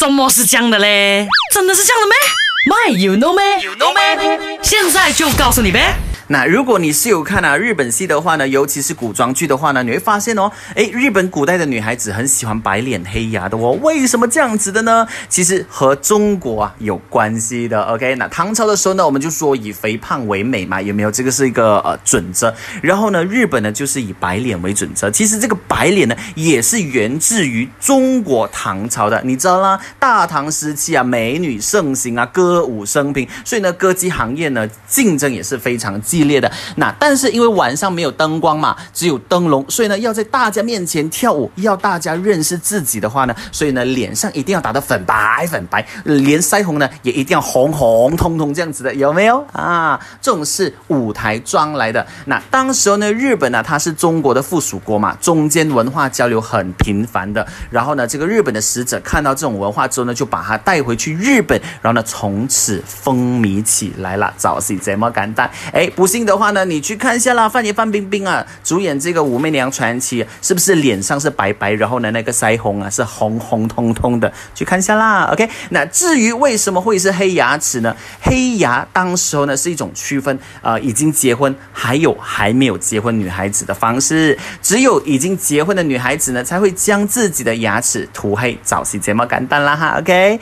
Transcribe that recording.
什么是这样的嘞？真的是这样的咩？My you know 咩？You know 咩？现在就告诉你呗。那如果你是有看啊日本戏的话呢，尤其是古装剧的话呢，你会发现哦，诶，日本古代的女孩子很喜欢白脸黑牙的哦。为什么这样子的呢？其实和中国啊有关系的。OK，那唐朝的时候呢，我们就说以肥胖为美嘛，有没有？这个是一个呃准则。然后呢，日本呢就是以白脸为准则。其实这个白脸呢，也是源自于中国唐朝的。你知道啦，大唐时期啊，美女盛行啊，歌舞升平，所以呢，歌姬行业呢竞争也是非常激。系列的那，但是因为晚上没有灯光嘛，只有灯笼，所以呢，要在大家面前跳舞，要大家认识自己的话呢，所以呢，脸上一定要打得粉白粉白，连腮红呢也一定要红红彤彤这样子的，有没有啊？这种是舞台妆来的。那当时候呢，日本呢，它是中国的附属国嘛，中间文化交流很频繁的。然后呢，这个日本的使者看到这种文化之后呢，就把它带回去日本，然后呢，从此风靡起来了。早是这么简单，哎，不。信的话呢，你去看一下啦，范爷范冰冰啊，主演这个《武媚娘传奇》，是不是脸上是白白，然后呢那个腮红啊是红红彤彤的？去看一下啦，OK。那至于为什么会是黑牙齿呢？黑牙当时候呢是一种区分呃已经结婚还有还没有结婚女孩子的方式，只有已经结婚的女孩子呢才会将自己的牙齿涂黑，早期这么简单啦哈，OK。